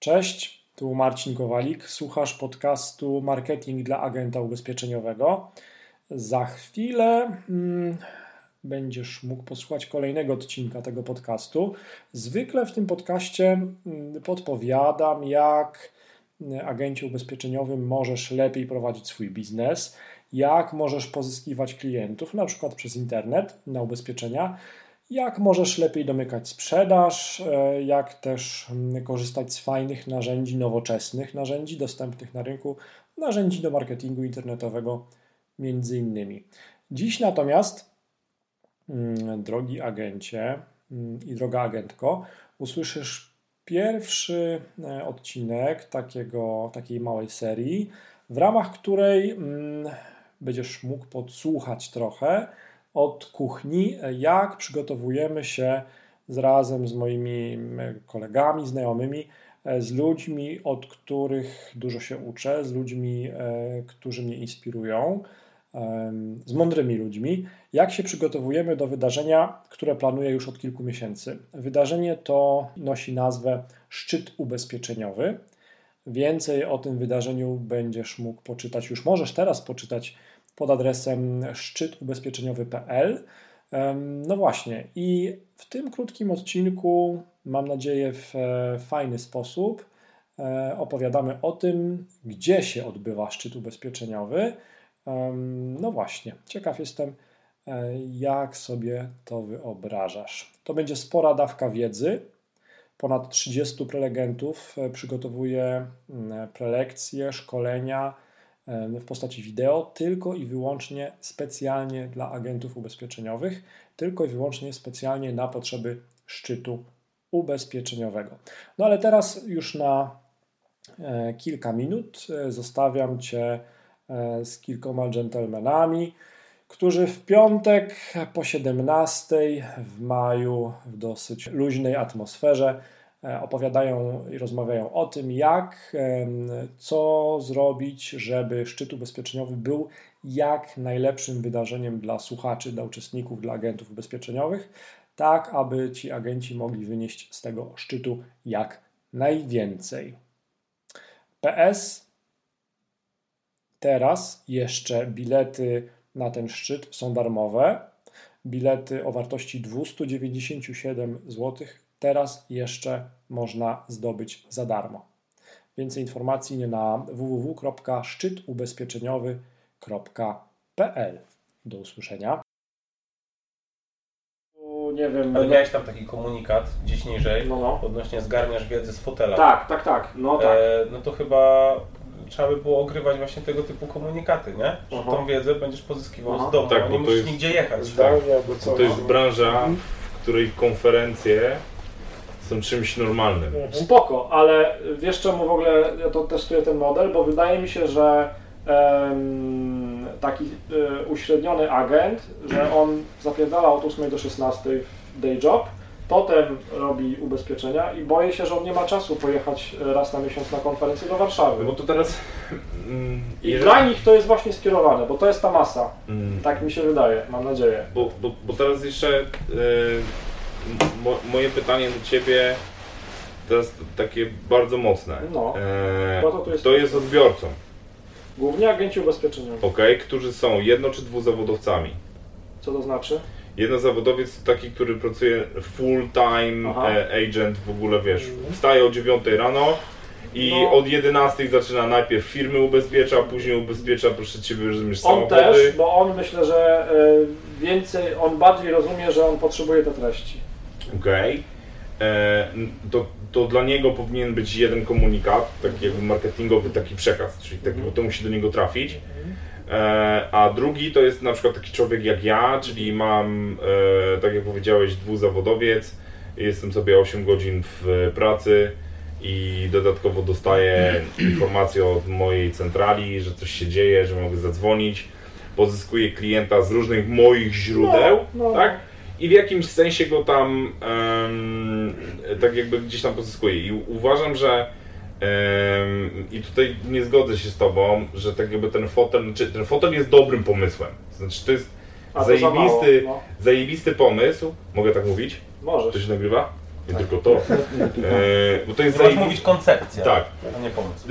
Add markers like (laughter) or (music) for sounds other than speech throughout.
Cześć, tu Marcin Kowalik. Słuchasz podcastu Marketing dla agenta ubezpieczeniowego. Za chwilę hmm, będziesz mógł posłuchać kolejnego odcinka tego podcastu. Zwykle w tym podcaście hmm, podpowiadam, jak hmm, agencie ubezpieczeniowym możesz lepiej prowadzić swój biznes, jak możesz pozyskiwać klientów, na przykład przez internet na ubezpieczenia jak możesz lepiej domykać sprzedaż, e, jak też mm, korzystać z fajnych narzędzi, nowoczesnych narzędzi dostępnych na rynku, narzędzi do marketingu internetowego między innymi. Dziś natomiast, mm, drogi agencie mm, i droga agentko, usłyszysz pierwszy e, odcinek takiego, takiej małej serii, w ramach której będziesz mógł podsłuchać trochę, od kuchni, jak przygotowujemy się z razem z moimi kolegami, znajomymi, e, z ludźmi, od których dużo się uczę, z ludźmi, e, którzy mnie inspirują, z mądrymi ludźmi, jak się przygotowujemy do wydarzenia, które planuję już od kilku miesięcy. Wydarzenie to nosi nazwę Szczyt Ubezpieczeniowy. Więcej o tym wydarzeniu będziesz mógł poczytać, już możesz teraz poczytać pod adresem szczytubezpieczeniowy.pl. No właśnie, i w tym krótkim odcinku, mam nadzieję, w e, fajny sposób e, opowiadamy o tym, gdzie się odbywa szczyt ubezpieczeniowy. No właśnie, ciekaw jestem, e, jak sobie to wyobrażasz. To będzie spora dawka wiedzy. Ponad 30 prelegentów przygotowuje mm, prelekcje, szkolenia w postaci wideo, tylko i wyłącznie specjalnie dla agentów ubezpieczeniowych, tylko i wyłącznie specjalnie na potrzeby szczytu ubezpieczeniowego. No ale teraz już na e, kilka minut e, zostawiam Cię e, z kilkoma dżentelmenami, którzy w piątek po 17 w maju w dosyć luźnej atmosferze opowiadają i rozmawiają o tym, jak, co zrobić, żeby szczyt ubezpieczeniowy był jak najlepszym wydarzeniem dla słuchaczy, dla uczestników, dla agentów ubezpieczeniowych, tak aby ci agenci mogli wynieść z tego szczytu jak najwięcej. PS teraz jeszcze bilety na ten szczyt są darmowe. Bilety o wartości 297 zł teraz jeszcze można zdobyć za darmo. Więcej informacji na www.szczytubezpieczeniowy.pl. Do usłyszenia. Nie wiem. Ale miałeś tam taki komunikat gdzieś niżej no, no. odnośnie zgarniasz wiedzy z fotela. Tak, tak, tak. No, tak. E, no to chyba trzeba by było ogrywać właśnie tego typu komunikaty, nie? Że Aha. tą wiedzę będziesz pozyskiwał Aha. z domu, tak, nie musisz jest, nigdzie jechać. Tak. To jest branża, w której konferencje są czymś normalnym. Mhm. Spoko, ale wiesz czemu w ogóle ja to testuję ten model? Bo wydaje mi się, że um, taki um, uśredniony agent, że on zapierdala od 8 do 16 day job, potem robi ubezpieczenia i boję się, że on nie ma czasu pojechać raz na miesiąc na konferencję do Warszawy. Bo to teraz... Mm, I dla nich to jest właśnie skierowane, bo to jest ta masa. Mm. Tak mi się wydaje, mam nadzieję. Bo, bo, bo teraz jeszcze... Yy mo, moje pytanie do Ciebie teraz takie bardzo mocne. No, e, to, jest, jest odbiorcą? Głównie agenci ubezpieczeniowi. Ok, którzy są jedno czy dwuzawodowcami? Co to znaczy? Jednozawodowiec to taki, który pracuje full time e, agent w ogóle, wiesz, mhm. wstaje o 9 rano, i no. od 11 zaczyna najpierw firmy ubezpiecza, później ubezpiecza, proszę Ciebie, rozumiesz, on samochody. On też, bo on myślę, że e, więcej, on bardziej rozumie, że on potrzebuje te treści. Okay. E, to, to dla niego powinien być jeden komunikat, taki jakby marketingowy, taki przekaz, czyli taki, bo to musi do niego trafić. E, a drugi to jest na przykład taki człowiek jak ja, czyli mam, e, tak jak powiedziałeś, dwuzawodowiec, jestem sobie 8 godzin w pracy i dodatkowo dostaję informację od mojej centrali, że coś się dzieje, że mogę zadzwonić. Pozyskuję klienta z różnych moich źródeł, no, no. tak? I w jakimś sensie go tam um, tak jakby gdzieś tam pozyskuję. I uważam, że um, i tutaj nie zgodzę się z tobą, że tak jakby ten fotel, znaczy ten fotel jest dobrym pomysłem. Znaczy to jest to zajebisty, no. zajebisty pomysł, mogę tak mówić? Możesz. To się nagrywa? Nie tylko to. (laughs) E, bo to jest Możesz mówić koncepcja, tak. a nie pomysł.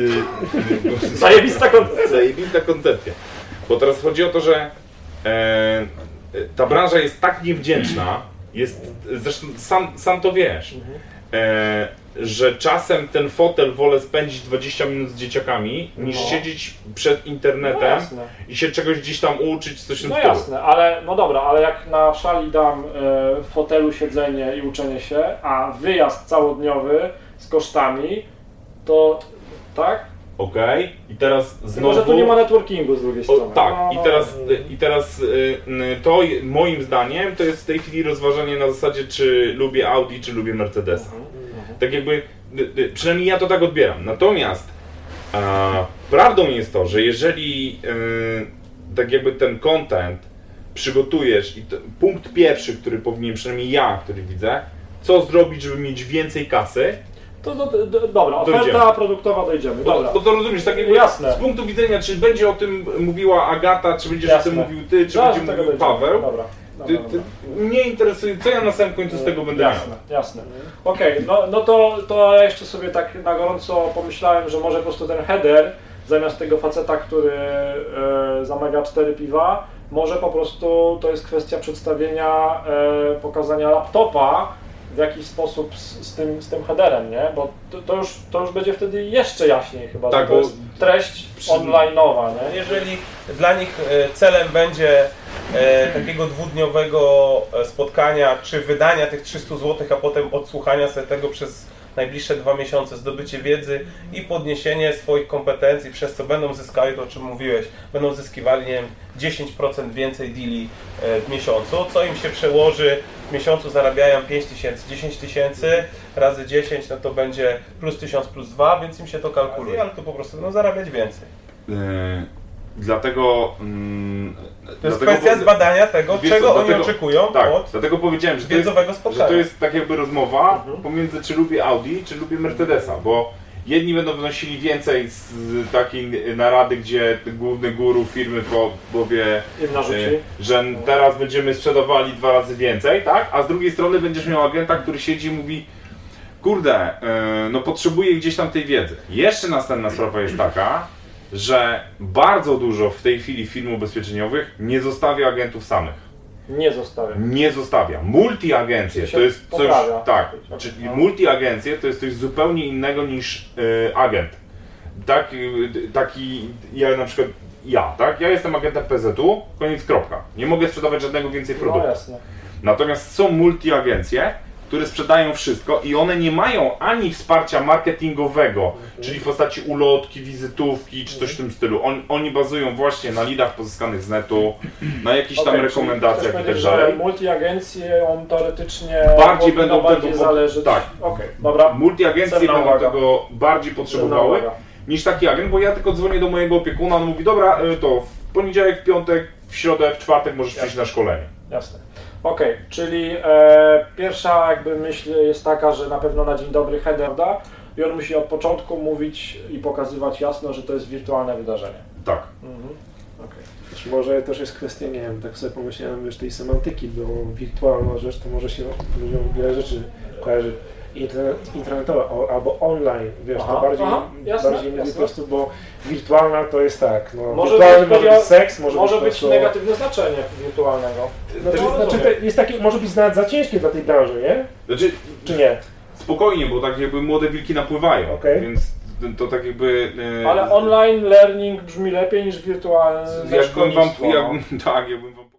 Zajebista koncepcja. Zajebista koncepcja. Bo teraz chodzi o to, że e, ta branża jest tak niewdzięczna, jest, zresztą sam, sam to wiesz, e, że czasem ten fotel wolę spędzić 20 minut z dzieciakami, niż no. siedzieć przed internetem no i się czegoś gdzieś tam uczyć, coś No jasne, ale no dobra, ale jak na szali dam e, fotelu siedzenie i uczenie się, a wyjazd całodniowy z kosztami, to tak? Okej, okay. i teraz znowu... Może tu nie ma networkingu z drugiej strony. O, tak, no, i teraz, i teraz y, to moim zdaniem to jest w tej chwili rozważanie na zasadzie, czy lubię Audi, czy lubię Mercedesa. Mhm, mhm. Tak jakby, y, y, przynajmniej ja to tak odbieram. Natomiast a, prawdą jest to, że jeżeli tak jakby ten content przygotujesz i to, punkt pierwszy, który powinien, przynajmniej ja, który widzę, co zrobić, żeby mieć więcej kasy, to do, do, dobra, oferta dojdziemy. produktowa dojdziemy. Dobra. Bo, bo to rozumiesz, tak jakby Jasne. z punktu widzenia, czy będzie o tym mówiła Agata, czy będziesz Jasne. o tym mówił ty, czy będzie mówił dojdziemy. Paweł. Dobra. Ty, ty, mnie interesuje, co ja na samym końcu z tego będę jasne, miał. Jasne, Okej, okay, no, no to, to ja jeszcze sobie tak na gorąco pomyślałem, że może po prostu ten header, zamiast tego faceta, który e, zamawia cztery piwa, może po prostu to jest kwestia przedstawienia, e, pokazania laptopa, w jakiś sposób z, z, tym, z tym headerem, nie? Bo to, to, już, to już będzie wtedy jeszcze jaśniej chyba, tak, to jest treść przy... online'owa, nie? Jeżeli dla nich e, celem będzie e, takiego dwudniowego e, spotkania, czy wydania tych 300 zł, a potem odsłuchania sobie tego przez najbliższe dwa miesiące, zdobycie wiedzy i podniesienie swoich kompetencji, przez co będą zyskali to, o czym mówiłeś, będą zyskiwali, nie wiem, 10% więcej deali w miesiącu, co im się przełoży? W miesiącu zarabiają 5 tysięcy, 10 tysięcy razy 10, no to będzie plus 1000 plus 2, więc im się to kalkuluje, ale to po prostu będą zarabiać więcej. Dlatego... Yy, to jest kwestia zbadania tego, czego co, oni dlatego, oczekują tak, od dlatego powiedziałem, że to, jest, że to jest tak jakby rozmowa mhm. pomiędzy czy lubię Audi, czy lubię Mercedesa, bo Jedni będą wnosili więcej z takiej narady, gdzie główny guru firmy powie, y, że teraz będziemy sprzedawali dwa razy więcej, tak? A z drugiej strony będziesz miał agenta, który siedzi i mówi kurde, y, no potrzebuję gdzieś tam tej wiedzy. Jeszcze następna sprawa jest taka, że bardzo dużo w tej chwili firm ubezpieczeniowych nie zostawia agentów samych. Nie zostawia. Nie zostawia. Multiagencje to jest coś. Tak, czyli no. multiagencje to jest coś zupełnie innego niż y, agent. Tak, y, taki ja na przykład ja, tak? Ja jestem agentem PZU, koniec kropka. Nie mogę sprzedawać żadnego więcej no produktu. No jasne. Natomiast są multiagencje, które sprzedają wszystko i one nie mają ani wsparcia marketingowego, mhm. czyli w postaci ulotki, wizytówki czy coś w tym stylu. On, oni bazują właśnie na lidach pozyskanych z netu, na jakichś okay, tam rekomendacjach i tak dalej. Multiagencje on teoretycznie bardziej będą bardziej tego zależeć. Tak. Okay, dobra. Multiagencje będą uwaga. tego bardziej potrzebowały niż taki agent, bo ja tylko dzwonię do mojego opiekuna, on mówi, dobra, y, to w poniedziałek, w piątek, w środę, w czwartek możesz Jasne. przyjść na szkolenie. Jasne. Okej, okay, czyli e, pierwsza jakby myśl jest taka, że na pewno na dzień dobry header da i on musi od początku mówić i pokazywać jasno, że to jest wirtualne wydarzenie. Tak. Mhm. Okay. może też jest kwestia, nie wiem, tak sobie pomyślałem, wiesz, tej semantyki, bo wirtualna rzecz to może się ludziom wiele rzeczy kojarzy internet, internetowa albo online, wiesz, aha, to bardziej, aha, jasne, bardziej jasne. po prostu, bo wirtualna to jest tak, no, może wirtualny być, może być seks, może, może być, być negatywne znaczenie wirtualnego. Znaczy, znaczy, to jest takie, może być za ciężkie dla tej branży, nie? Znaczy, Czy nie? Spokojnie, bo tak jakby młode wilki napływają, okay. więc to tak jakby... E, Ale online learning brzmi lepiej niż wirtualne jakbym wam, jak, (laughs) Tak, jakbym wam